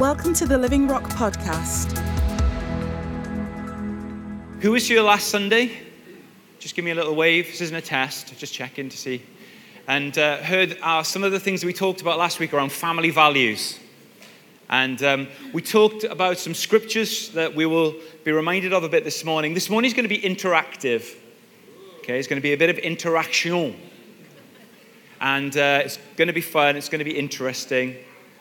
Welcome to the Living Rock podcast. Who was here last Sunday? Just give me a little wave. This isn't a test, just checking to see. And uh, heard uh, some of the things we talked about last week around family values. And um, we talked about some scriptures that we will be reminded of a bit this morning. This morning is going to be interactive. Okay, it's going to be a bit of interaction. And uh, it's going to be fun, it's going to be interesting.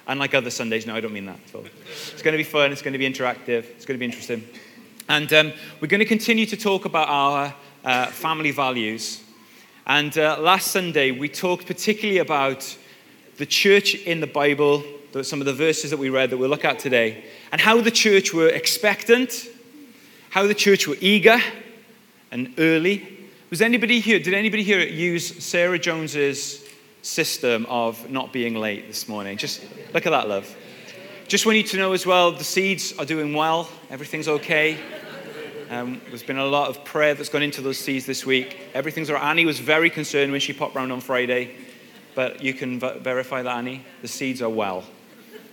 Unlike other Sundays, no, I don't mean that at all. It's going to be fun, it's going to be interactive, it's going to be interesting. And um, we're going to continue to talk about our uh, family values. And uh, last Sunday, we talked particularly about the church in the Bible, some of the verses that we read that we'll look at today, and how the church were expectant, how the church were eager and early. Was anybody here, did anybody here use Sarah Jones's system of not being late this morning. Just look at that, love. Just want you to know as well the seeds are doing well, everything's okay. Um, there's been a lot of prayer that's gone into those seeds this week. Everything's all right. Annie was very concerned when she popped round on Friday, but you can verify that, Annie. The seeds are well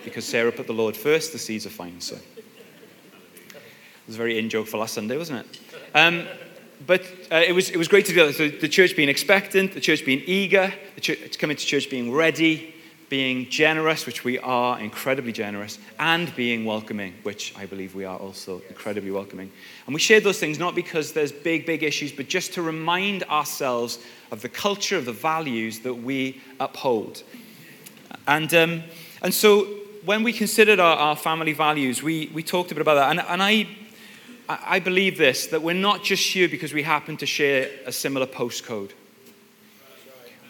because Sarah put the Lord first, the seeds are fine. So it was a very in joke for last Sunday, wasn't it? Um, but uh, it, was, it was great to do that. So the church being expectant, the church being eager, the church, coming to church being ready, being generous, which we are incredibly generous, and being welcoming, which I believe we are also incredibly welcoming. And we shared those things not because there's big, big issues, but just to remind ourselves of the culture, of the values that we uphold. And, um, and so when we considered our, our family values, we, we talked a bit about that. And, and I I believe this that we're not just here because we happen to share a similar postcode.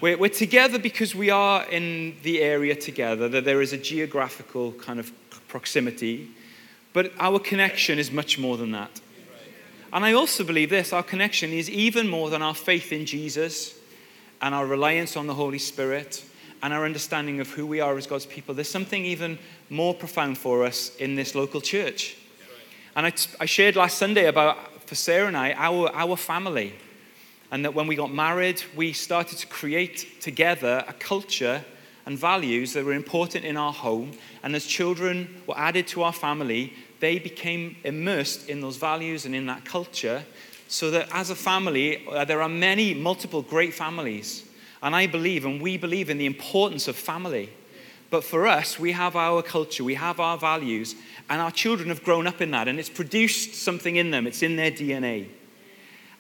We're, we're, together because we are in the area together, that there is a geographical kind of proximity, but our connection is much more than that. And I also believe this our connection is even more than our faith in Jesus and our reliance on the Holy Spirit and our understanding of who we are as God's people. There's something even more profound for us in this local church. And I, I shared last Sunday about, for Sarah and I, our, our family. And that when we got married, we started to create together a culture and values that were important in our home. And as children were added to our family, they became immersed in those values and in that culture. So that as a family, uh, there are many, multiple great families. And I believe, and we believe in the importance of family. But for us, we have our culture, we have our values, and our children have grown up in that, and it's produced something in them, it's in their DNA.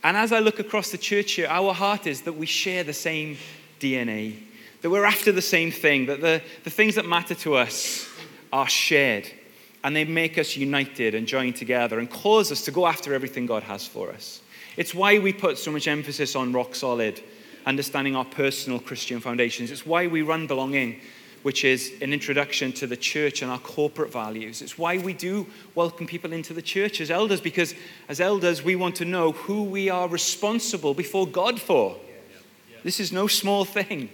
And as I look across the church here, our heart is that we share the same DNA, that we're after the same thing, that the, the things that matter to us are shared, and they make us united and join together and cause us to go after everything God has for us. It's why we put so much emphasis on rock solid, understanding our personal Christian foundations. It's why we run belonging which is an introduction to the church and our corporate values. It's why we do welcome people into the church as elders, because as elders, we want to know who we are responsible before God for. This is no small thing.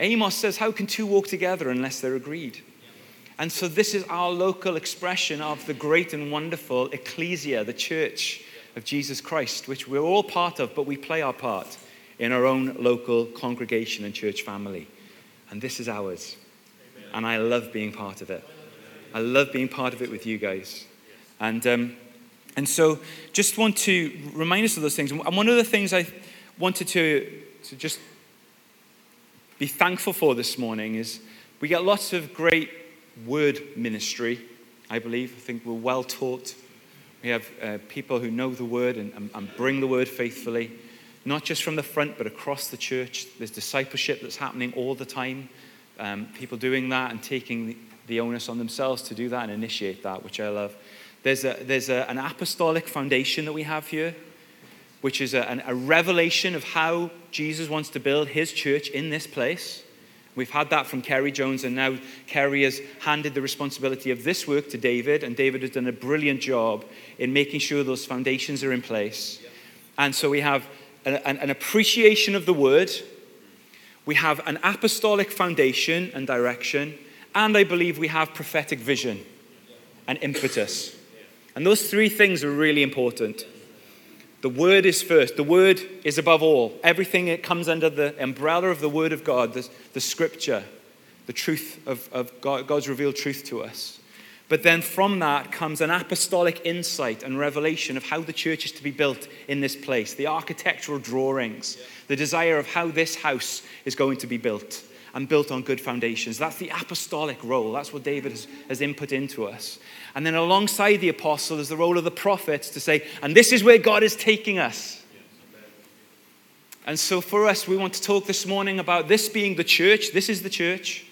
Amos says, How can two walk together unless they're agreed? And so, this is our local expression of the great and wonderful ecclesia, the church of Jesus Christ, which we're all part of, but we play our part in our own local congregation and church family and this is ours. Amen. And I love being part of it. I love being part of it with you guys. And, um, and so, just want to remind us of those things. And one of the things I wanted to, to just be thankful for this morning is we get lots of great word ministry, I believe. I think we're well taught. We have uh, people who know the word and, and, and bring the word faithfully not just from the front, but across the church. There's discipleship that's happening all the time. Um, people doing that and taking the, the, onus on themselves to do that and initiate that, which I love. There's, a, there's a, an apostolic foundation that we have here, which is a, an, a revelation of how Jesus wants to build his church in this place. We've had that from Kerry Jones, and now Kerry has handed the responsibility of this work to David, and David has done a brilliant job in making sure those foundations are in place. And so we have an, an appreciation of the word, we have an apostolic foundation and direction, and I believe we have prophetic vision and impetus. And those three things are really important. The word is first. The word is above all. Everything that comes under the umbrella of the word of God, the, the scripture, the truth of, of God, God's revealed truth to us. But then from that comes an apostolic insight and revelation of how the church is to be built in this place, the architectural drawings, the desire of how this house is going to be built and built on good foundations. That's the apostolic role. That's what David has, has input into us. And then alongside the apostle is the role of the prophets to say, and this is where God is taking us. And so for us, we want to talk this morning about this being the church. This is the church.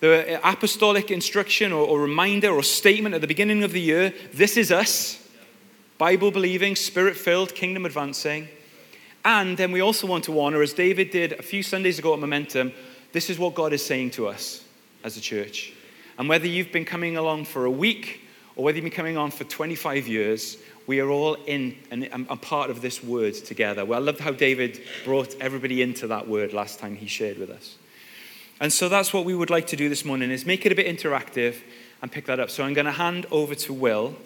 The apostolic instruction or, or reminder or statement at the beginning of the year this is us. Bible believing, spirit filled, kingdom advancing. And then we also want to honor, as David did a few Sundays ago at Momentum, this is what God is saying to us as a church. And whether you've been coming along for a week or whether you've been coming on for 25 years, we are all in and a part of this word together. Well, I loved how David brought everybody into that word last time he shared with us. And so that's what we would like to do this morning is make it a bit interactive and pick that up. So I'm going to hand over to Will.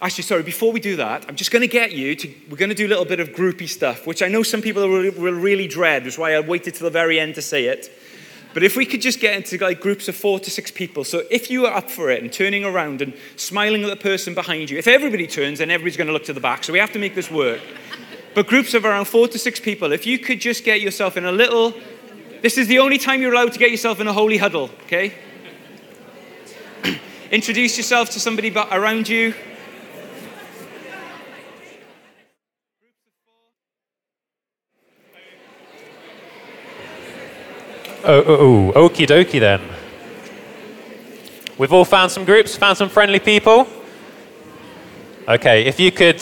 Actually, sorry, before we do that, I'm just going to get you to, we're going to do a little bit of groupy stuff, which I know some people will, will really dread, which is why I waited till the very end to say it. But if we could just get into like groups of four to six people, so if you are up for it and turning around and smiling at the person behind you, if everybody turns, then everybody's going to look to the back. So we have to make this work. But groups of around four to six people, if you could just get yourself in a little, this is the only time you're allowed to get yourself in a holy huddle, okay? Introduce yourself to somebody around you. Oh, oh, oh, okie dokie then. We've all found some groups, found some friendly people. Okay, if you could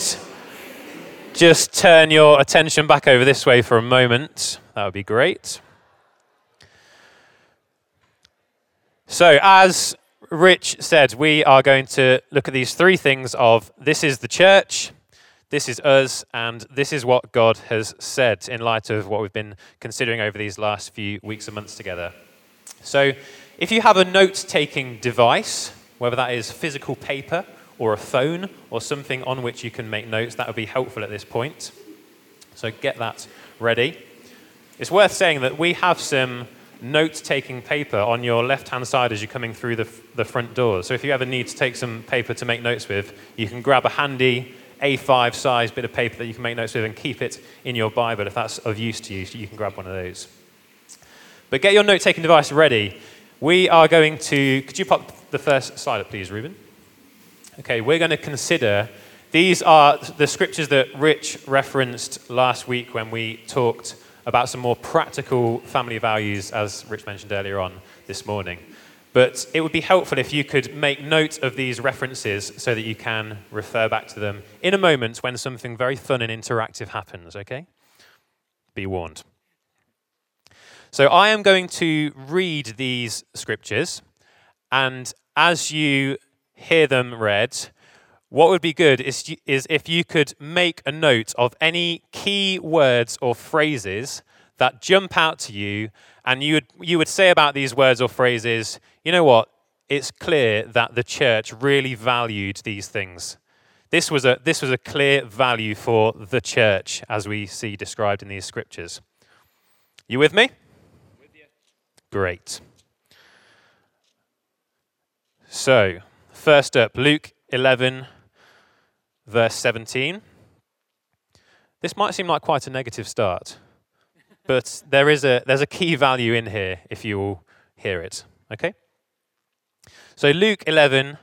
just turn your attention back over this way for a moment, that would be great. So, as Rich said, we are going to look at these three things of this is the church, this is us, and this is what God has said in light of what we've been considering over these last few weeks and months together. So, if you have a note taking device, whether that is physical paper or a phone or something on which you can make notes, that would be helpful at this point. So, get that ready. It's worth saying that we have some note taking paper on your left hand side as you're coming through the, the front door. So, if you ever need to take some paper to make notes with, you can grab a handy a5 size bit of paper that you can make notes with and keep it in your Bible if that's of use to you. So you can grab one of those. But get your note taking device ready. We are going to. Could you pop the first slide up, please, Ruben? Okay, we're going to consider. These are the scriptures that Rich referenced last week when we talked about some more practical family values, as Rich mentioned earlier on this morning. But it would be helpful if you could make note of these references so that you can refer back to them in a moment when something very fun and interactive happens, okay? Be warned. So I am going to read these scriptures, and as you hear them read, what would be good is, is if you could make a note of any key words or phrases that jump out to you and you would, you would say about these words or phrases, you know what? It's clear that the church really valued these things. This was a, this was a clear value for the church, as we see described in these scriptures. You with me? Great. So, first up, Luke 11, verse 17. This might seem like quite a negative start but there is a, there's a key value in here if you will hear it. Okay? So Luke 11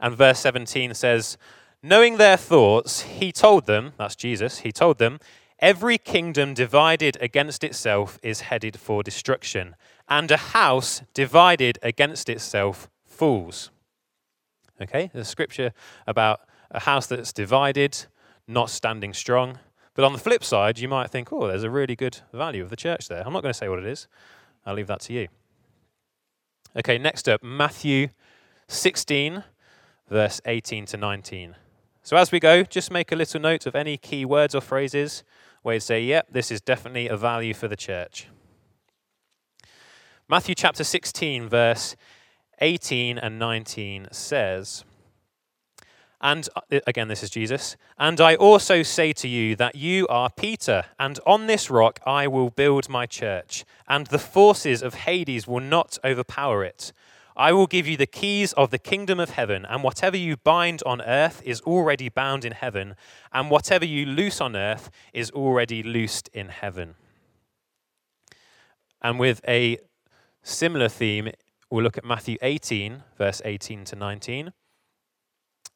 and verse 17 says, Knowing their thoughts, he told them, that's Jesus, he told them, every kingdom divided against itself is headed for destruction, and a house divided against itself falls. Okay, a scripture about a house that's divided, not standing strong. But on the flip side, you might think, oh, there's a really good value of the church there. I'm not going to say what it is, I'll leave that to you. Okay, next up, Matthew 16, verse 18 to 19. So as we go, just make a little note of any key words or phrases where you say, yep, this is definitely a value for the church. Matthew chapter 16, verse 18 and 19 says, and uh, again, this is Jesus. And I also say to you that you are Peter, and on this rock I will build my church, and the forces of Hades will not overpower it. I will give you the keys of the kingdom of heaven, and whatever you bind on earth is already bound in heaven, and whatever you loose on earth is already loosed in heaven. And with a similar theme, we'll look at Matthew 18, verse 18 to 19,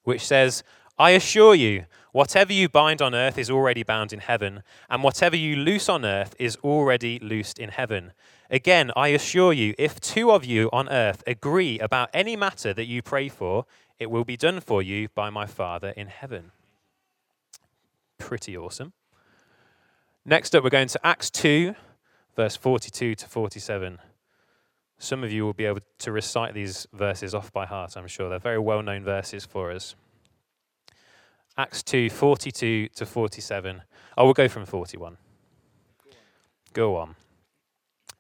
which says, I assure you, whatever you bind on earth is already bound in heaven, and whatever you loose on earth is already loosed in heaven. Again, I assure you, if two of you on earth agree about any matter that you pray for, it will be done for you by my Father in heaven. Pretty awesome. Next up, we're going to Acts 2, verse 42 to 47. Some of you will be able to recite these verses off by heart, I'm sure. They're very well known verses for us. Acts 2 42 to 47. Oh, we'll go from 41. Go on.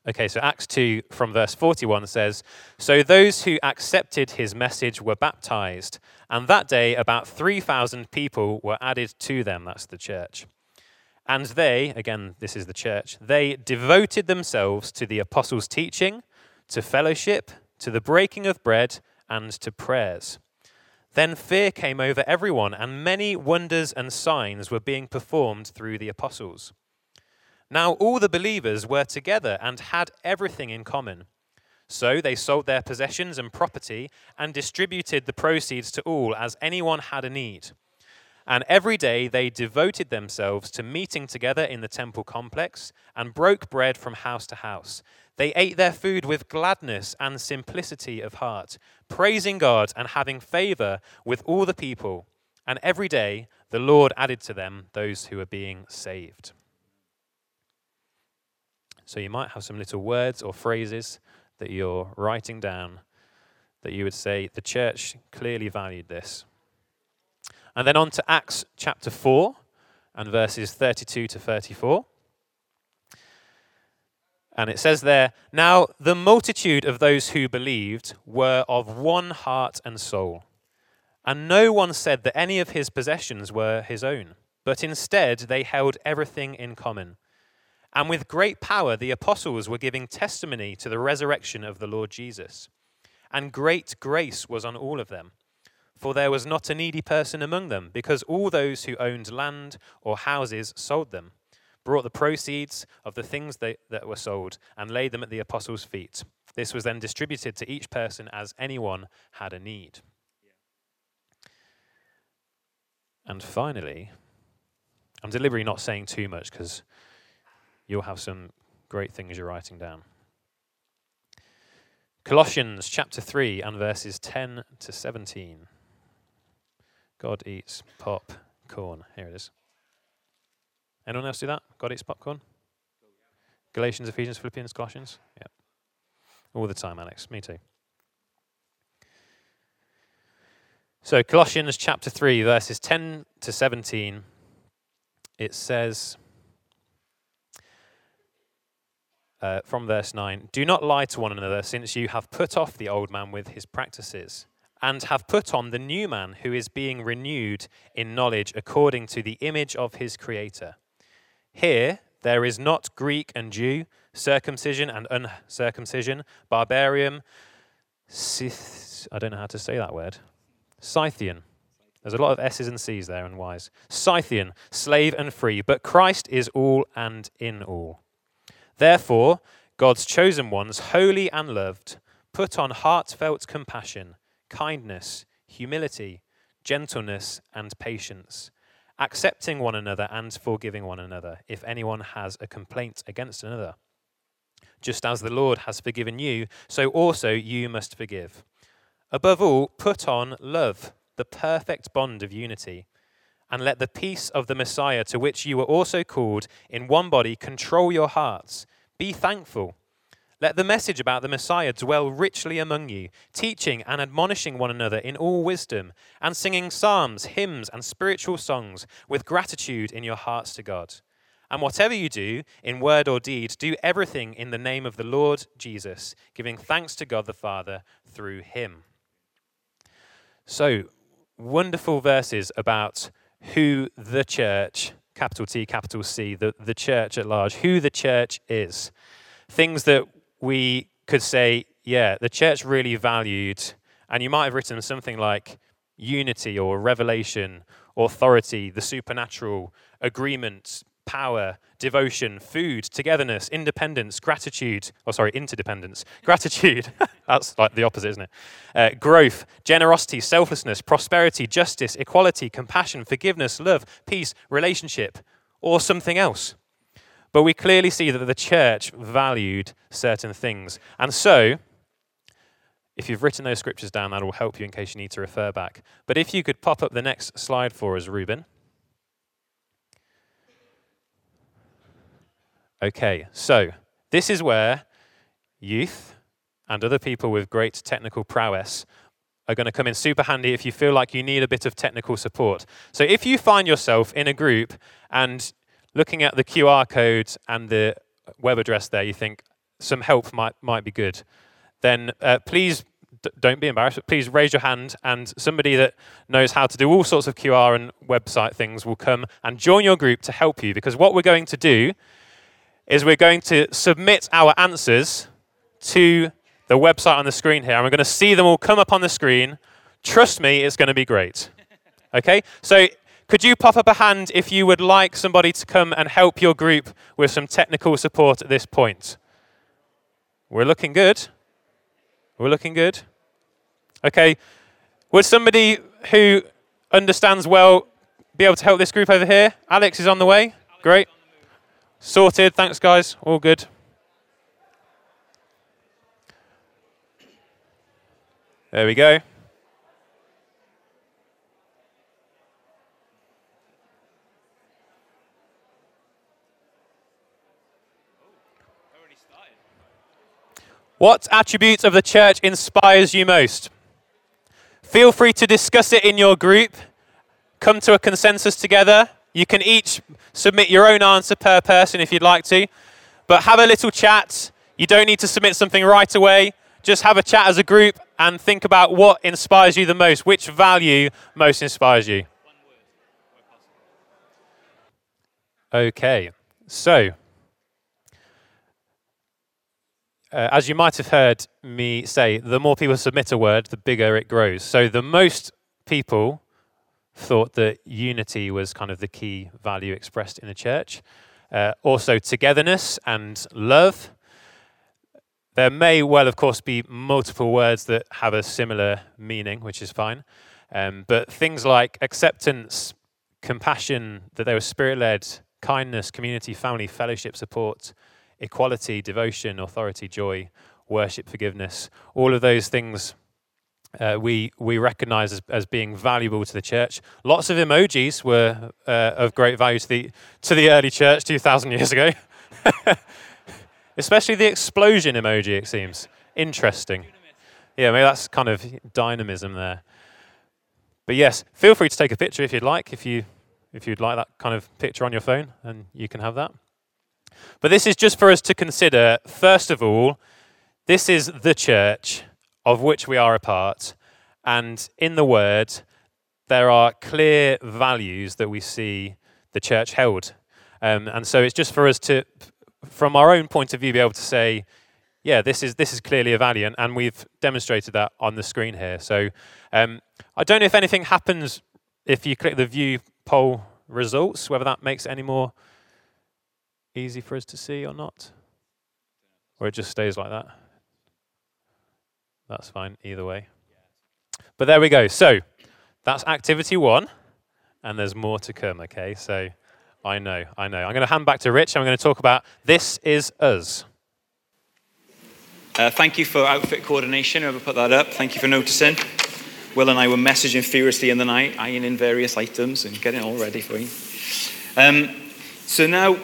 Okay, so Acts 2 from verse 41 says So those who accepted his message were baptized, and that day about 3,000 people were added to them. That's the church. And they, again, this is the church, they devoted themselves to the apostles' teaching, to fellowship, to the breaking of bread, and to prayers. Then fear came over everyone, and many wonders and signs were being performed through the apostles. Now all the believers were together and had everything in common. So they sold their possessions and property and distributed the proceeds to all as anyone had a need. And every day they devoted themselves to meeting together in the temple complex and broke bread from house to house. They ate their food with gladness and simplicity of heart, praising God and having favor with all the people. And every day the Lord added to them those who were being saved. So you might have some little words or phrases that you're writing down that you would say the church clearly valued this. And then on to Acts chapter 4 and verses 32 to 34. And it says there, Now the multitude of those who believed were of one heart and soul. And no one said that any of his possessions were his own, but instead they held everything in common. And with great power the apostles were giving testimony to the resurrection of the Lord Jesus. And great grace was on all of them. For there was not a needy person among them, because all those who owned land or houses sold them brought the proceeds of the things they, that were sold and laid them at the apostles' feet. This was then distributed to each person as anyone had a need. And finally, I'm deliberately not saying too much because you'll have some great things you're writing down. Colossians chapter 3 and verses 10 to 17. God eats pop corn. Here it is. Anyone else do that? God eats popcorn? Galatians, Ephesians, Philippians, Colossians? Yeah. All the time, Alex. Me too. So, Colossians chapter 3, verses 10 to 17, it says uh, from verse 9 Do not lie to one another, since you have put off the old man with his practices, and have put on the new man who is being renewed in knowledge according to the image of his Creator. Here, there is not Greek and Jew, circumcision and uncircumcision, barbarian, Scyth, I don't know how to say that word, Scythian. There's a lot of S's and C's there and Y's. Scythian, slave and free, but Christ is all and in all. Therefore, God's chosen ones, holy and loved, put on heartfelt compassion, kindness, humility, gentleness, and patience accepting one another and forgiving one another if anyone has a complaint against another. Just as the Lord has forgiven you, so also you must forgive. Above all, put on love, the perfect bond of unity, and let the peace of the Messiah, to which you were also called in one body, control your hearts. Be thankful. Let the message about the Messiah dwell richly among you, teaching and admonishing one another in all wisdom, and singing psalms, hymns, and spiritual songs with gratitude in your hearts to God. And whatever you do, in word or deed, do everything in the name of the Lord Jesus, giving thanks to God the Father through him. So, wonderful verses about who the church, capital T, capital C, the, the church at large, who the church is. Things that we could say, yeah, the church really valued, and you might have written something like unity or revelation, authority, the supernatural, agreement, power, devotion, food, togetherness, independence, gratitude. Oh, sorry, interdependence. Gratitude. That's like the opposite, isn't it? Uh, growth, generosity, selflessness, prosperity, justice, equality, compassion, forgiveness, love, peace, relationship, or something else. But we clearly see that the church valued certain things. And so, if you've written those scriptures down, that will help you in case you need to refer back. But if you could pop up the next slide for us, Ruben. Okay, so this is where youth and other people with great technical prowess are going to come in super handy if you feel like you need a bit of technical support. So if you find yourself in a group and looking at the QR code and the web address there, you think some help might, might be good, then uh, please d- don't be embarrassed, please raise your hand and somebody that knows how to do all sorts of QR and website things will come and join your group to help you because what we're going to do is we're going to submit our answers to the website on the screen here, and we're going to see them all come up on the screen. Trust me, it's going to be great. Okay? So, could you pop up a hand if you would like somebody to come and help your group with some technical support at this point? We're looking good. We're looking good. Okay. Would somebody who understands well be able to help this group over here? Alex is on the way. Great. Sorted. Thanks, guys. All good. There we go. What attribute of the church inspires you most? Feel free to discuss it in your group. Come to a consensus together. You can each submit your own answer per person if you'd like to, but have a little chat. You don't need to submit something right away. Just have a chat as a group and think about what inspires you the most, which value most inspires you. Okay, so uh, as you might have heard me say, the more people submit a word, the bigger it grows. So the most people thought that unity was kind of the key value expressed in the church. Uh, also, togetherness and love. There may well, of course, be multiple words that have a similar meaning, which is fine. Um, but things like acceptance, compassion, that they were spirit led, kindness, community, family, fellowship, support, equality, devotion, authority, joy, worship, forgiveness, all of those things uh, we we recognize as, as being valuable to the church. Lots of emojis were uh, of great value to the to the early church 2,000 years ago. Especially the explosion emoji, it seems. Interesting. Yeah, maybe that's kind of dynamism there. But yes, feel free to take a picture if you'd like, if you if you'd like that kind of picture on your phone, and you can have that. But this is just for us to consider, first of all, this is the church of which we are a part. And in the Word, there are clear values that we see the church held. Um, and so it's just for us to, from our own point of view, be able to say, yeah, this is this is clearly a value, and, and we've demonstrated that on the screen here. So um, I don't know if anything happens if you click the view poll results, whether that makes any more easy for us to see or not, or it just stays like that. That's fine either way. But there we go. So that's activity one, and there's more to come, okay? So I know, I know. I'm going to hand back to Rich. I'm going to talk about This Is Us. Uh, thank you for outfit coordination, whoever put that up. Thank you for noticing. Will and I were messaging furiously in the night, ironing various items and getting all ready for you. Um, so now,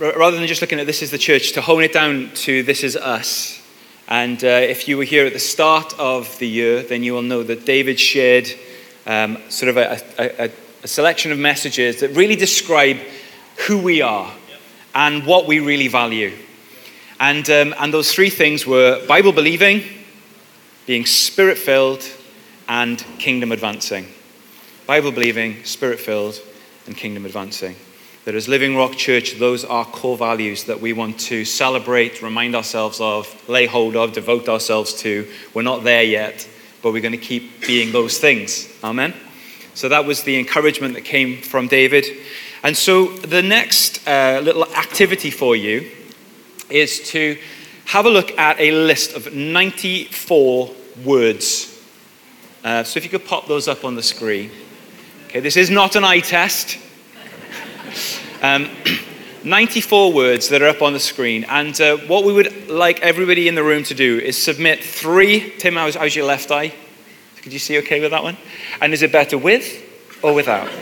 rather than just looking at this is the church, to hone it down to this is us, and uh, if you were here at the start of the year, then you will know that David shared um, sort of a, a, a, selection of messages that really describe who we are and what we really value. And, um, and those three things were Bible believing, being spirit filled, and kingdom advancing. Bible believing, spirit filled, and kingdom advancing. That as Living Rock Church, those are core values that we want to celebrate, remind ourselves of, lay hold of, devote ourselves to. We're not there yet, but we're going to keep being those things. Amen? So that was the encouragement that came from David. And so the next uh, little activity for you is to have a look at a list of 94 words. Uh, so if you could pop those up on the screen. Okay, this is not an eye test. Um, 94 words that are up on the screen. And uh, what we would like everybody in the room to do is submit three. Tim, how's, how's your left eye? Could you see okay with that one? And is it better with or without?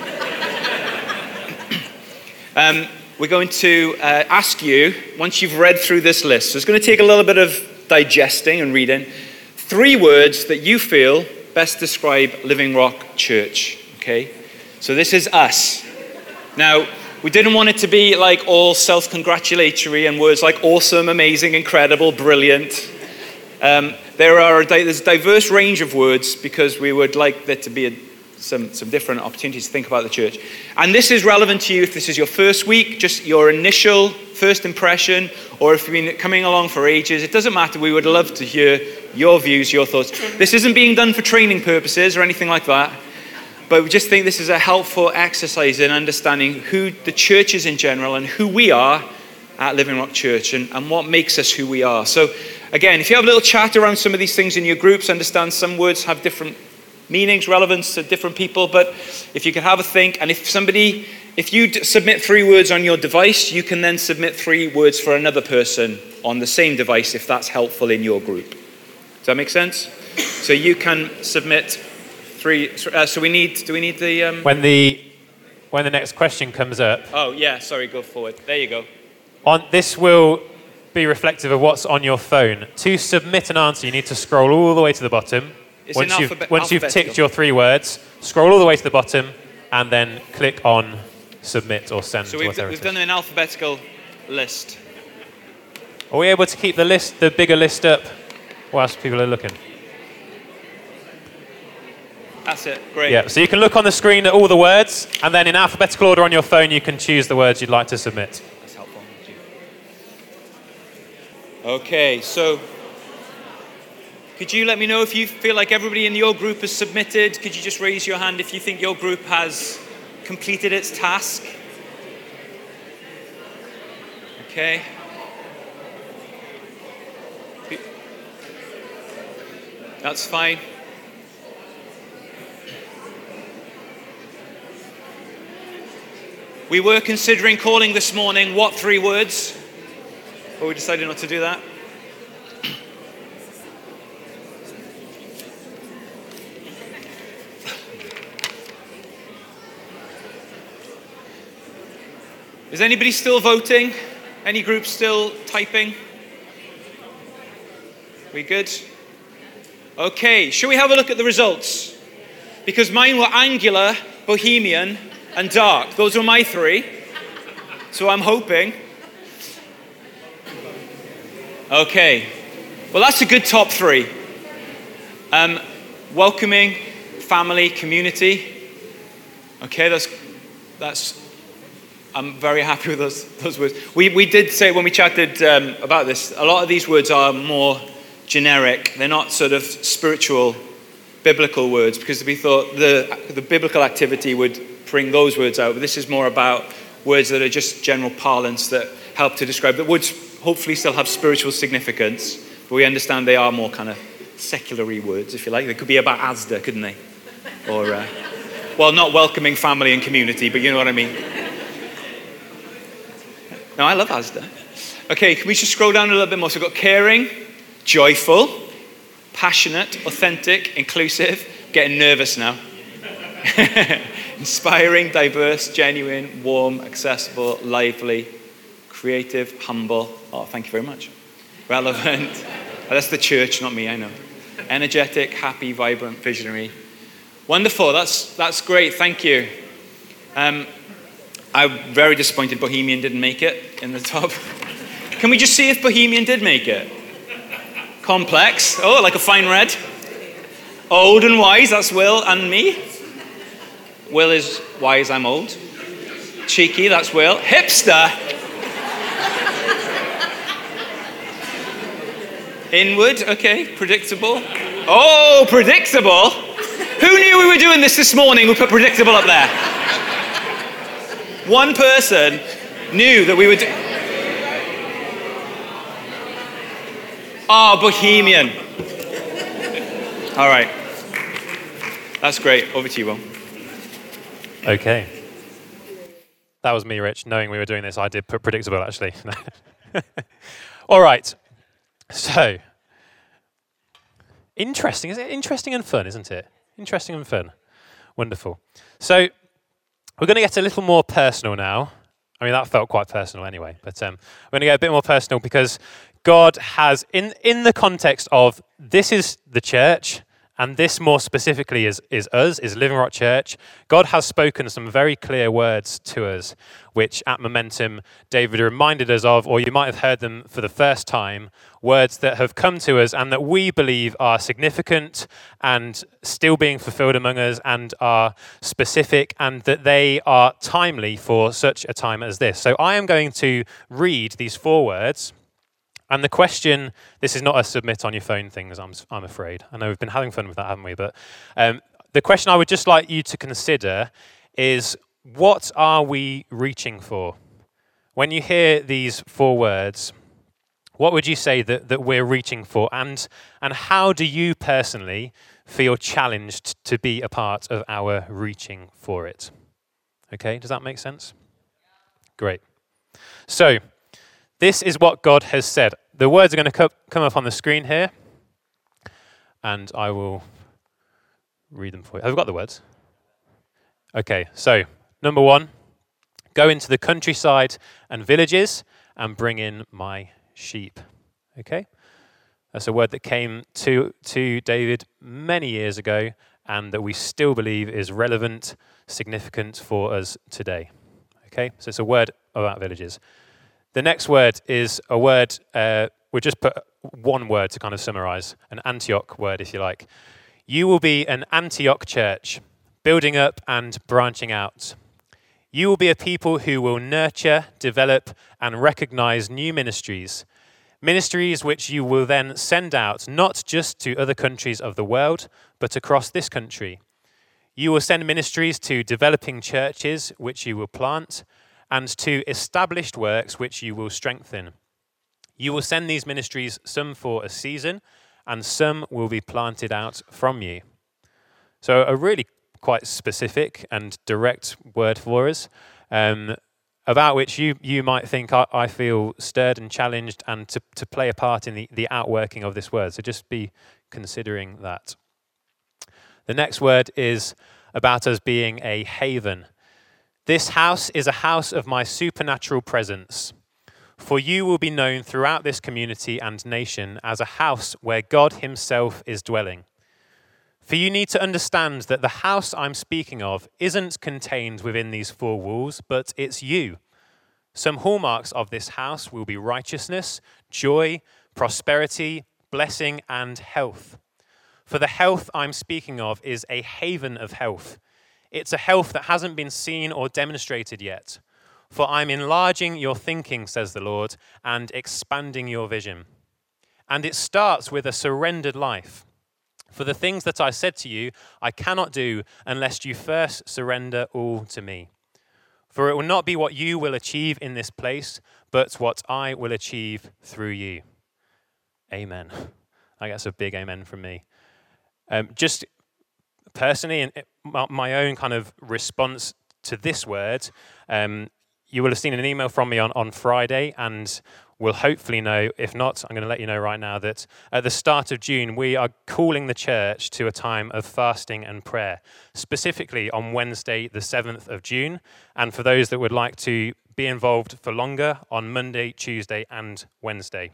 um, we're going to uh, ask you, once you've read through this list, so it's going to take a little bit of digesting and reading, three words that you feel best describe Living Rock Church. Okay? So this is us. Now, we didn't want it to be like all self congratulatory and words like awesome, amazing, incredible, brilliant. Um, there are a, there's a diverse range of words because we would like there to be a, some, some different opportunities to think about the church. And this is relevant to you if this is your first week, just your initial first impression, or if you've been coming along for ages. It doesn't matter. We would love to hear your views, your thoughts. This isn't being done for training purposes or anything like that. But we just think this is a helpful exercise in understanding who the church is in general and who we are at Living Rock Church and, and what makes us who we are. So, again, if you have a little chat around some of these things in your groups, understand some words have different meanings, relevance to different people. But if you can have a think, and if somebody, if you submit three words on your device, you can then submit three words for another person on the same device if that's helpful in your group. Does that make sense? So you can submit Three. Uh, so we need. Do we need the? Um... When the when the next question comes up. Oh yeah. Sorry. Go forward. There you go. On this will be reflective of what's on your phone. To submit an answer, you need to scroll all the way to the bottom. It's once you've alphabet- once you've ticked your three words, scroll all the way to the bottom, and then click on submit or send. So we've, whatever we've done an alphabetical list. Are we able to keep the list, the bigger list up, whilst people are looking? That's it. Great. Yeah. So you can look on the screen at all the words, and then in alphabetical order on your phone, you can choose the words you'd like to submit. That's helpful. Okay. So. Could you let me know if you feel like everybody in your group has submitted? Could you just raise your hand if you think your group has completed its task? Okay. That's fine. We were considering calling this morning what three words, but we decided not to do that. Is anybody still voting? Any groups still typing? We good? Okay, shall we have a look at the results? Because mine were angular, bohemian, and dark. Those were my three. So I'm hoping. Okay, well, that's a good top three. Um, welcoming, family, community. Okay, that's, that's I'm very happy with those, those words. We, we did say when we chatted um, about this, a lot of these words are more generic. They're not sort of spiritual, biblical words because we thought the, the biblical activity would bring those words out. But this is more about words that are just general parlance that help to describe, that would hopefully still have spiritual significance. But we understand they are more kind of seculary words, if you like. They could be about Asda, couldn't they? Or, uh, well, not welcoming family and community, but you know what I mean. No, I love Asda. Okay, can we just scroll down a little bit more? So we've got caring, joyful, passionate, authentic, inclusive. Getting nervous now. Inspiring, diverse, genuine, warm, accessible, lively, creative, humble. Oh, thank you very much. Relevant. Oh, that's the church, not me, I know. Energetic, happy, vibrant, visionary. Wonderful. That's, that's great. Thank you. Um, I'm very disappointed Bohemian didn't make it in the top. Can we just see if Bohemian did make it? Complex. Oh, like a fine red. Old and wise, that's Will and me. Will is wise, I'm old. Cheeky, that's Will. Hipster. Inward, okay, predictable. Oh, predictable. Who knew we were doing this this morning? We put predictable up there. One person knew that we would. Do- oh, bohemian. All right. That's great. Over to you, Will. Okay. That was me, Rich. Knowing we were doing this, I did put predictable actually. All right. So, interesting. Is it interesting and fun, isn't it? Interesting and fun. Wonderful. So, we're going to get a little more personal now. I mean, that felt quite personal anyway, but um, we're going to get a bit more personal because God has, in, in the context of this is the church, and this more specifically is, is us, is Living Rock Church. God has spoken some very clear words to us, which at Momentum David reminded us of, or you might have heard them for the first time, words that have come to us and that we believe are significant and still being fulfilled among us and are specific and that they are timely for such a time as this. So I am going to read these four words and the question, this is not a submit on your phone thing, as I'm, I'm afraid. I know we've been having fun with that, haven't we? But um, the question I would just like you to consider is what are we reaching for? When you hear these four words, what would you say that, that we're reaching for? And, and how do you personally feel challenged to be a part of our reaching for it? Okay, does that make sense? Great. So, this is what God has said. The words are going to come up on the screen here, and I will read them for you. Have we got the words? Okay, so number one go into the countryside and villages and bring in my sheep. Okay? That's a word that came to, to David many years ago and that we still believe is relevant, significant for us today. Okay? So it's a word about villages. The next word is a word, uh, we'll just put one word to kind of summarize, an Antioch word, if you like. You will be an Antioch church, building up and branching out. You will be a people who will nurture, develop, and recognize new ministries. Ministries which you will then send out not just to other countries of the world, but across this country. You will send ministries to developing churches which you will plant, and to established works which you will strengthen. You will send these ministries some for a season, and some will be planted out from you. So, a really quite specific and direct word for us, um, about which you, you might think I, I, feel stirred and challenged and to, to play a part in the, the outworking of this word. So, just be considering that. The next word is about us being a haven. This house is a house of my supernatural presence. For you will be known throughout this community and nation as a house where God Himself is dwelling. For you need to understand that the house I'm speaking of isn't contained within these four walls, but it's you. Some hallmarks of this house will be righteousness, joy, prosperity, blessing, and health. For the health I'm speaking of is a haven of health it's a health that hasn't been seen or demonstrated yet. For I'm enlarging your thinking, says the Lord, and expanding your vision. And it starts with a surrendered life. For the things that I said to you, I cannot do unless you first surrender all to me. For it will not be what you will achieve in this place, but what I will achieve through you. Amen. I guess a big amen from me. Um, just personally, and my own kind of response to this word, um, you will have seen an email from me on, on Friday, and will hopefully know. If not, I'm going to let you know right now that at the start of June, we are calling the church to a time of fasting and prayer, specifically on Wednesday, the 7th of June. And for those that would like to be involved for longer, on Monday, Tuesday, and Wednesday.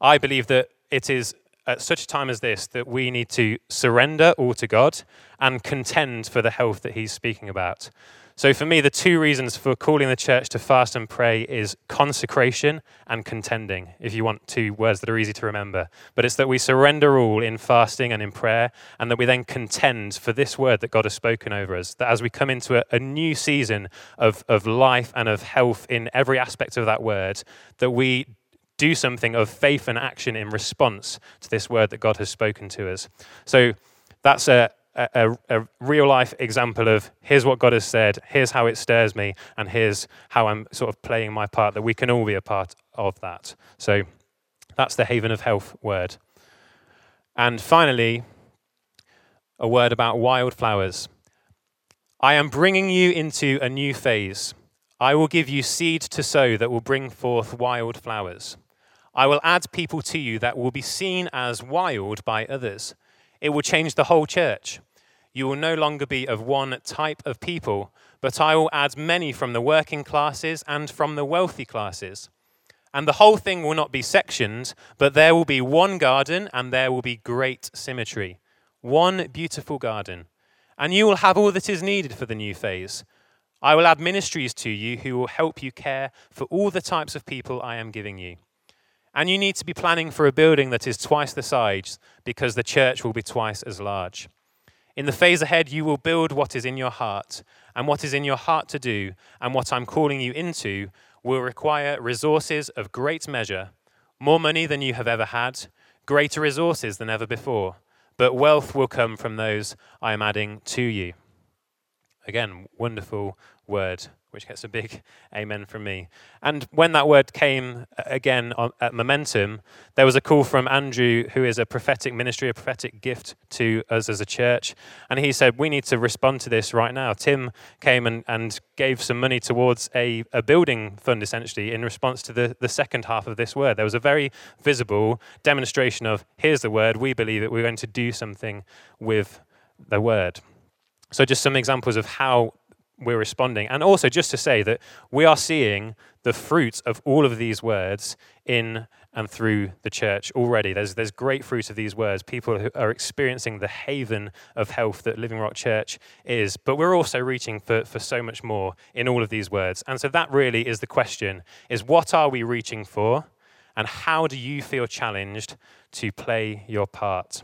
I believe that it is at such a time as this that we need to surrender all to God and contend for the health that He's speaking about. So, for me, the two reasons for calling the church to fast and pray is consecration and contending, if you want two words that are easy to remember. But it's that we surrender all in fasting and in prayer, and that we then contend for this word that God has spoken over us. That as we come into a, a new season of, of life and of health in every aspect of that word, that we do something of faith and action in response to this word that God has spoken to us. So, that's a, a, a, real life example of here's what God has said, here's how it stirs me, and here's how I'm sort of playing my part, that we can all be a part of that. So that's the Haven of Health word. And finally, a word about wildflowers. I am bringing you into a new phase. I will give you seed to sow that will bring forth wild flowers. I will add people to you that will be seen as wild by others. It will change the whole church. You will no longer be of one type of people, but I will add many from the working classes and from the wealthy classes. And the whole thing will not be sectioned, but there will be one garden and there will be great symmetry. One beautiful garden. And you will have all that is needed for the new phase. I will add ministries to you who will help you care for all the types of people I am giving you. And you need to be planning for a building that is twice the size because the church will be twice as large. In the phase ahead, you will build what is in your heart, and what is in your heart to do, and what I'm calling you into, will require resources of great measure, more money than you have ever had, greater resources than ever before. But wealth will come from those I am adding to you. Again, wonderful word which gets a big amen from me. And when that word came uh, again at Momentum, there was a call from Andrew, who is a prophetic ministry, a prophetic gift to us as a church. And he said, We need to respond to this right now. Tim came and, and gave some money towards a, a building fund, essentially, in response to the, the second half of this word. There was a very visible demonstration of here's the word, we believe it, we're going to do something with the word. So, just some examples of how we're responding. And also, just to say that we are seeing the fruit of all of these words in and through the church already. There's, there's great fruit of these words. People are experiencing the haven of health that Living Rock Church is. But we're also reaching for, for so much more in all of these words. And so that really is the question is what are we reaching for? And how do you feel challenged to play your part?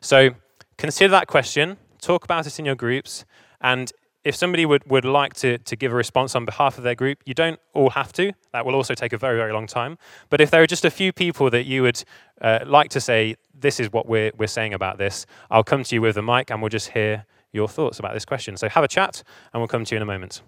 So consider that question, talk about it in your groups, and if somebody would, would like to, to give a response on behalf of their group, you don't all have to. That will also take a very, very long time. But if there are just a few people that you would uh, like to say, this is what we're, we're saying about this, I'll come to you with a mic and we'll just hear your thoughts about this question. So have a chat and we'll come to you in a moment.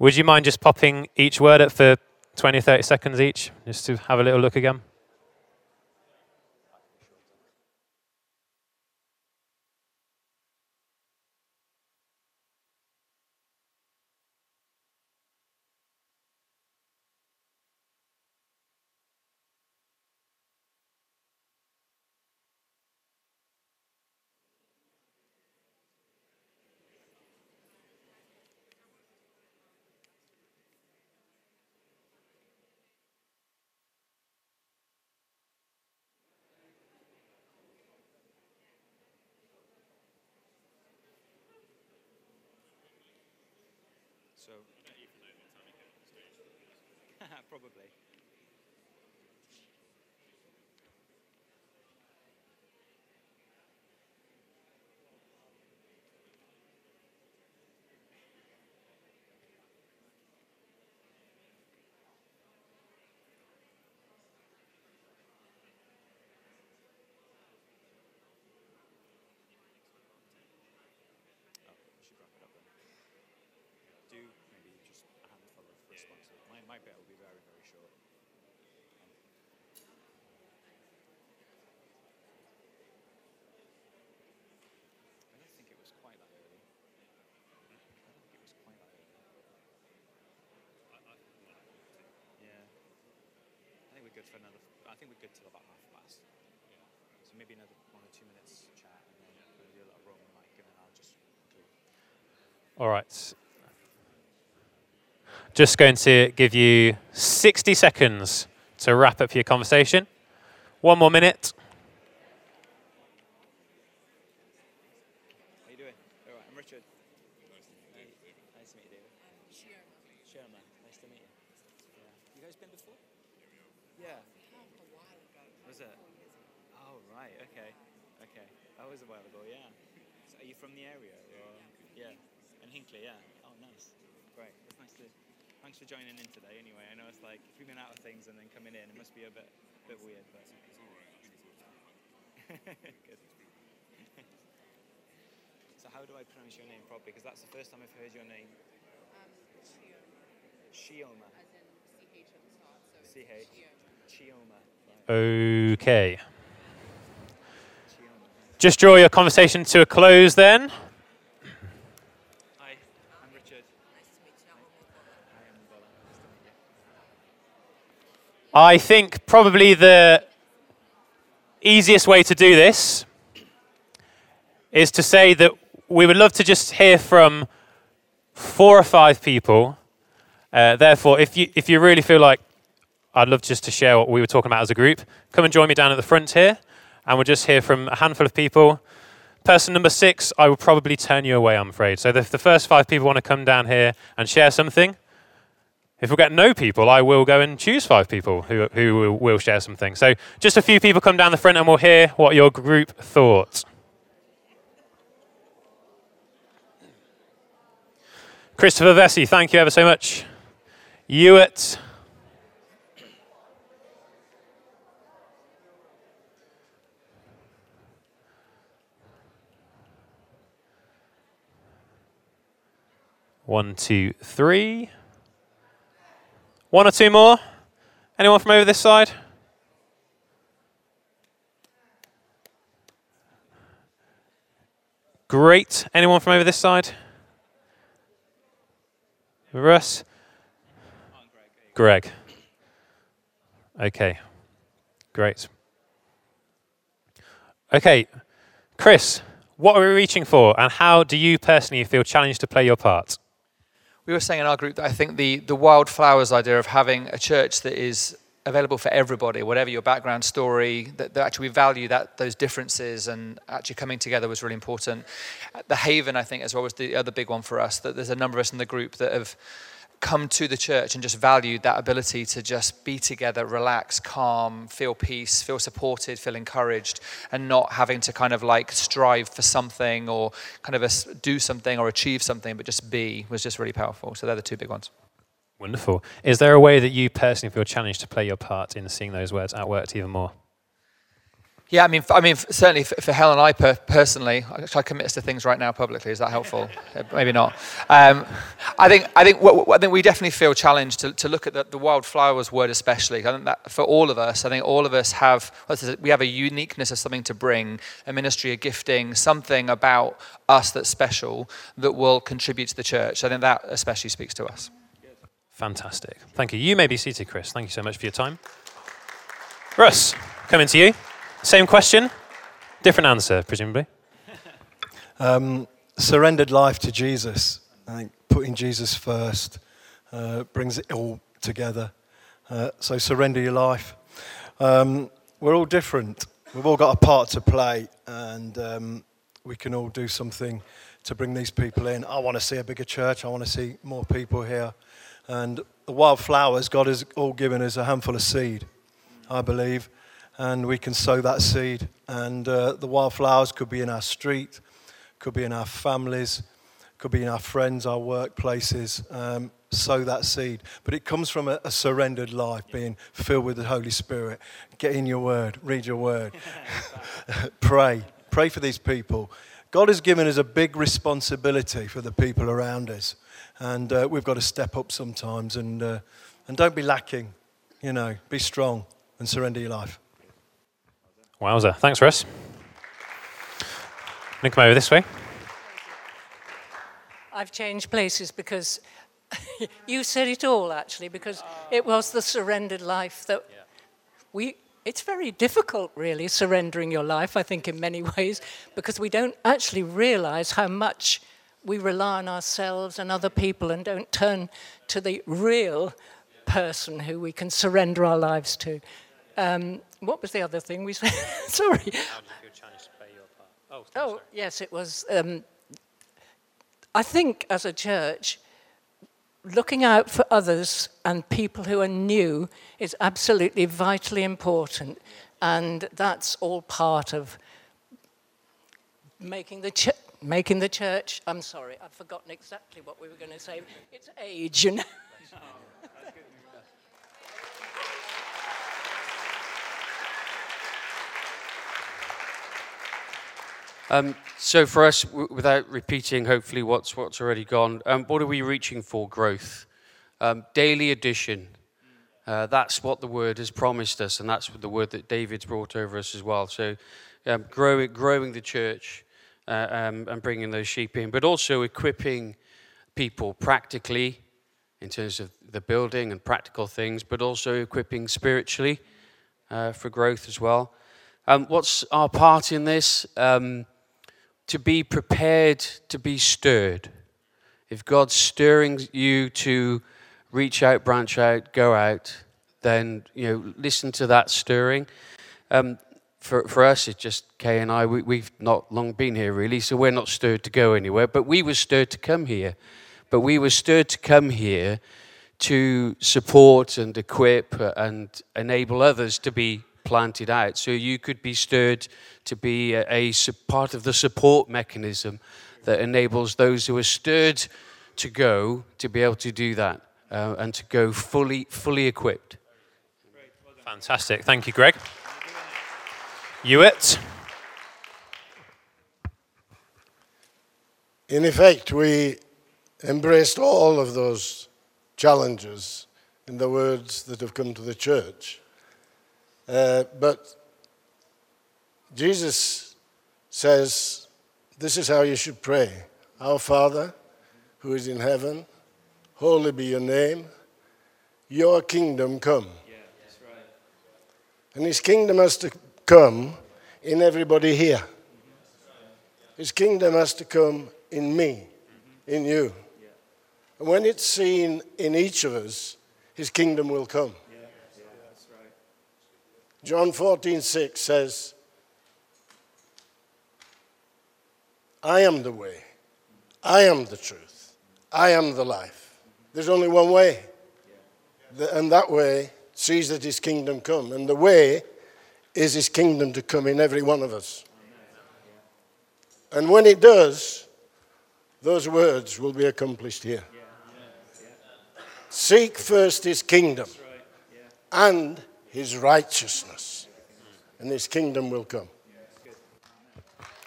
Would you mind just popping each word up for 20 or 30 seconds each, just to have a little look again? We're good for another. I think we're good till about half past. So maybe another one or two minutes chat, and then we'll do a little Roman mic, and then I'll just. All right. Just going to give you 60 seconds to wrap up your conversation. One more minute. How you doing? All right. I'm Richard. Nice to meet you. Nice to meet you, David. Sherman. Nice to meet you. Yeah. You guys been before? Yeah. Was it? Oh right. Okay. Okay. That was a while ago. Yeah. So are you from the area? Or? Yeah. In Hinckley. Yeah. Oh, nice. Great. It's nice to. Thanks for joining in today. Anyway, I know it's like if you've been out of things and then coming in, it must be a bit, bit weird. But good. so how do I pronounce your name properly? Because that's the first time I've heard your name. Um, Shioma. C H. Chioma. Right. Okay. Chioma. Just draw your conversation to a close then. Hi, I'm Richard. Nice to meet you. I am Bola. Nice to meet you. I think probably the easiest way to do this is to say that we would love to just hear from four or five people. Uh, therefore, if you if you really feel like I'd love just to share what we were talking about as a group, come and join me down at the front here, and we'll just hear from a handful of people. Person number six, I will probably turn you away, I'm afraid. So if the first five people want to come down here and share something, if we get no people, I will go and choose five people who, who will, share something. So just a few people come down the front and we'll hear what your group thought. Christopher Vesey, thank you ever so much. Hewitt. One, two, three. One or two more? Anyone from over this side? Great. Anyone from over this side? Russ? Greg. Okay. Great. Okay. Chris, what are we reaching for, and how do you personally feel challenged to play your part? We were saying in our group that I think the, the wildflowers idea of having a church that is available for everybody, whatever your background story, that, that actually we value that those differences and actually coming together was really important. The Haven, I think, as well was the other big one for us. That there's a number of us in the group that have come to the church and just valued that ability to just be together, relax, calm, feel peace, feel supported, feel encouraged, and not having to kind of like strive for something or kind of uh, a, do something or achieve something, but just be was just really powerful. So they're the two big ones. Wonderful. Is there a way that you personally feel challenged to play your part in seeing those words at work even more? Yeah, I mean, I mean, certainly for, for Helen and I per, personally, should I commit us to things right now publicly? Is that helpful? Uh, Maybe not. Um, I think, I think, I think we definitely feel challenged to, to look at the, the wildflowers word especially. I think that for all of us, I think all of us have, what is it, we have a uniqueness of something to bring, a ministry, a gifting, something about us that's special that will contribute to the church. I think that especially speaks to us. Fantastic. Thank you. You may be seated, Chris. Thank you so much for your time. Russ, coming to you. Same question, different answer, presumably. Um, surrendered life to Jesus. I think putting Jesus first uh, brings it all together. Uh, so surrender your life. Um, we're all different. We've all got a part to play, and um, we can all do something to bring these people in. I want to see a bigger church. I want to see more people here. And the wildflowers, God has all given us a handful of seed, I believe, and we can sow that seed. And uh, the wildflowers could be in our street, could be in our families, could be in our friends, our workplaces. Um, sow that seed. But it comes from a, a surrendered life, being filled with the Holy Spirit. Get in your word, read your word, pray. Pray for these people. God has given us a big responsibility for the people around us. And uh, we've got to step up sometimes and, uh, and don't be lacking. You know, be strong and surrender your life. Wowza. Thanks, Russ. Then come over this way. I've changed places because you said it all, actually, because it was the surrendered life that we, it's very difficult, really, surrendering your life, I think, in many ways, because we don't actually realize how much we rely on ourselves and other people and don't turn to the real person who we can surrender our lives to. Um, what was the other thing we said? sorry. Oh, Oh, yes, it was. Um, I think as a church, looking out for others and people who are new is absolutely vitally important. And that's all part of making the, ch- making the church. I'm sorry, I've forgotten exactly what we were going to say. It's age, you know. Um, so for us, w- without repeating, hopefully what's what's already gone, um, what are we reaching for? Growth, um, daily addition. Uh, that's what the word has promised us, and that's the word that David's brought over us as well. So, um, growing, growing the church uh, um, and bringing those sheep in, but also equipping people practically in terms of the building and practical things, but also equipping spiritually uh, for growth as well. Um, what's our part in this? To be prepared to be stirred. If God's stirring you to reach out, branch out, go out, then you know listen to that stirring. Um, for for us, it's just Kay and I. We, we've not long been here really, so we're not stirred to go anywhere. But we were stirred to come here. But we were stirred to come here to support and equip and enable others to be planted out. So you could be stirred to be a, a part of the support mechanism that enables those who are stirred to go to be able to do that uh, and to go fully fully equipped. Fantastic. Thank you, Greg. Hewitt. In effect, we embraced all of those challenges in the words that have come to the church. Uh, but Jesus says, This is how you should pray Our Father, who is in heaven, holy be your name, your kingdom come. And his kingdom has to come in everybody here. His kingdom has to come in me, in you. And when it's seen in each of us, his kingdom will come. John 14, 6 says, I am the way, I am the truth, I am the life. There's only one way. And that way sees that his kingdom come. And the way is his kingdom to come in every one of us. And when it does, those words will be accomplished here. Seek first his kingdom and his righteousness, and his kingdom will come.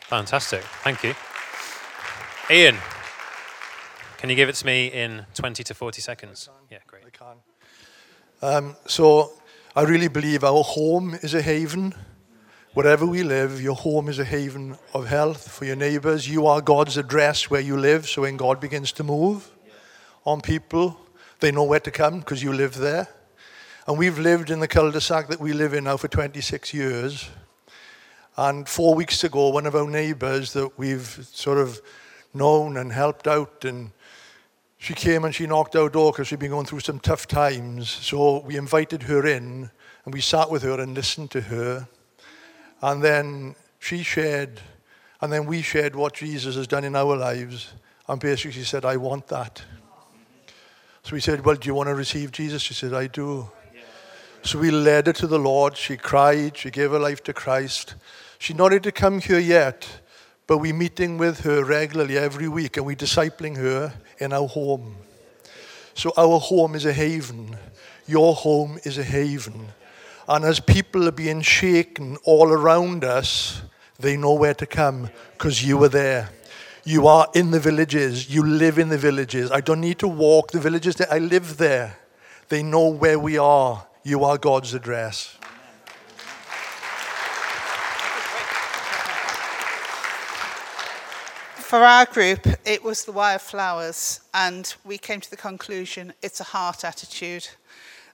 Fantastic. Thank you. Ian, can you give it to me in 20 to 40 seconds? Yeah, great. I can. Um, so I really believe our home is a haven. Wherever we live, your home is a haven of health for your neighbors. You are God's address where you live. So when God begins to move on people, they know where to come because you live there. And we've lived in the cul-de-sac that we live in now for 26 years. And four weeks ago, one of our neighbors that we've sort of known and helped out and she came and she knocked our door because she'd been going through some tough times. So we invited her in and we sat with her and listened to her. And then she shared, and then we shared what Jesus has done in our lives. And basically she said, I want that. So we said, Well, do you want to receive Jesus? She said, I do. So we led her to the Lord. She cried. She gave her life to Christ. She's not ready to come here yet, but we're meeting with her regularly every week and we're discipling her in our home. So our home is a haven. Your home is a haven. And as people are being shaken all around us, they know where to come because you were there. You are in the villages. You live in the villages. I don't need to walk the villages. I live there. They know where we are. You are God's address. For our group, it was the wildflowers, and we came to the conclusion it's a heart attitude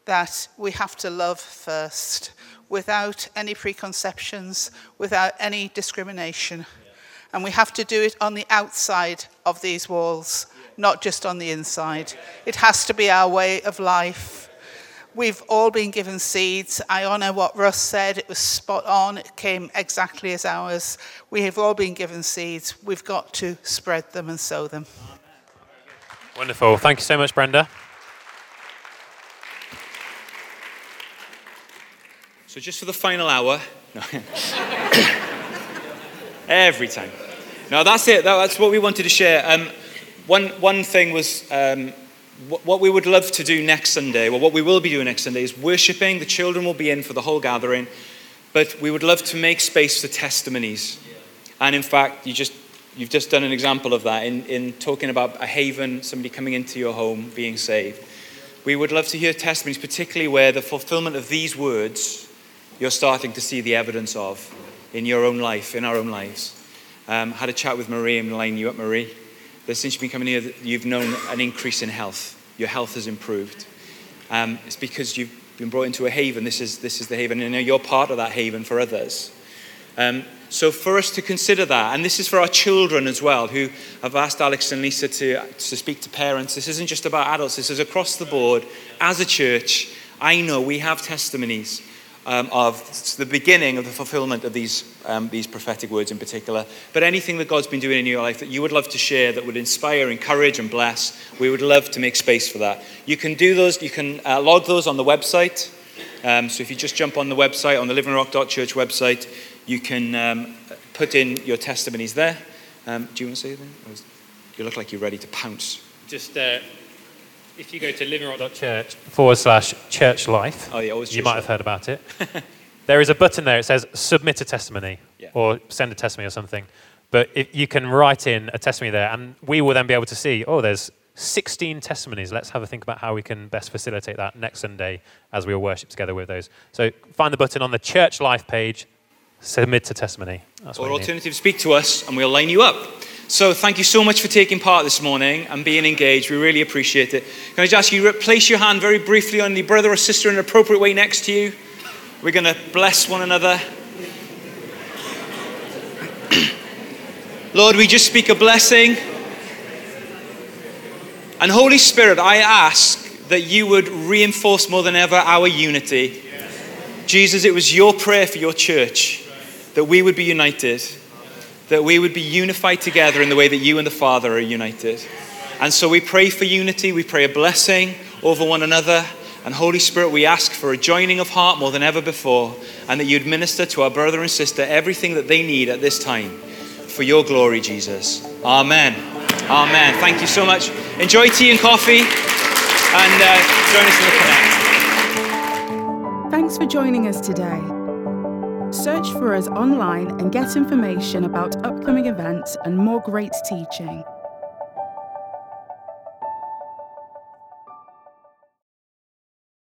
that we have to love first. without any preconceptions, without any discrimination. And we have to do it on the outside of these walls, not just on the inside. It has to be our way of life. We've all been given seeds. I honour what Russ said. It was spot on. It came exactly as ours. We have all been given seeds. We've got to spread them and sow them. Wonderful. Thank you so much, Brenda. So just for the final hour. No. Every time. No, that's it. That's what we wanted to share. Um, one, one thing was um, what we would love to do next Sunday, well, what we will be doing next Sunday is worshipping. The children will be in for the whole gathering, but we would love to make space for testimonies. And in fact, you just, you've just done an example of that in, in talking about a haven, somebody coming into your home, being saved. We would love to hear testimonies, particularly where the fulfillment of these words you're starting to see the evidence of in your own life, in our own lives. Um, had a chat with Marie and line you up, Marie. That since you've been coming here, you've known an increase in health. Your health has improved. Um, it's because you've been brought into a haven. This is, this is the haven, and you're part of that haven for others. Um, so for us to consider that, and this is for our children as well, who have asked Alex and Lisa to, to speak to parents. This isn't just about adults, this is across the board. As a church, I know we have testimonies um, of the beginning of the fulfillment of these, um, these prophetic words in particular. But anything that God's been doing in your life that you would love to share that would inspire, encourage, and bless, we would love to make space for that. You can do those, you can uh, log those on the website. Um, so if you just jump on the website, on the livingrock.church website, you can um, put in your testimonies there. Um, do you want to say anything? You look like you're ready to pounce. Just uh, if you go to livingrock.church forward slash church life, oh, yeah, you might have heard about it. there is a button there. It says submit a testimony yeah. or send a testimony or something. But if you can write in a testimony there, and we will then be able to see, oh, there's 16 testimonies. Let's have a think about how we can best facilitate that next Sunday as we all worship together with those. So find the button on the church life page, submit a testimony. That's or alternative, speak to us and we'll line you up. So thank you so much for taking part this morning and being engaged. We really appreciate it. Can I just ask you, to place your hand very briefly on the brother or sister in an appropriate way next to you? We're going to bless one another. Lord, we just speak a blessing. And Holy Spirit, I ask that you would reinforce more than ever our unity. Jesus, it was your prayer for your church that we would be united that we would be unified together in the way that you and the Father are united. And so we pray for unity, we pray a blessing over one another. And Holy Spirit, we ask for a joining of heart more than ever before, and that you'd minister to our brother and sister everything that they need at this time for your glory, Jesus. Amen. Amen. Thank you so much. Enjoy tea and coffee, and uh, join us in the Connect. Thanks for joining us today. Search for us online and get information about upcoming events and more great teaching.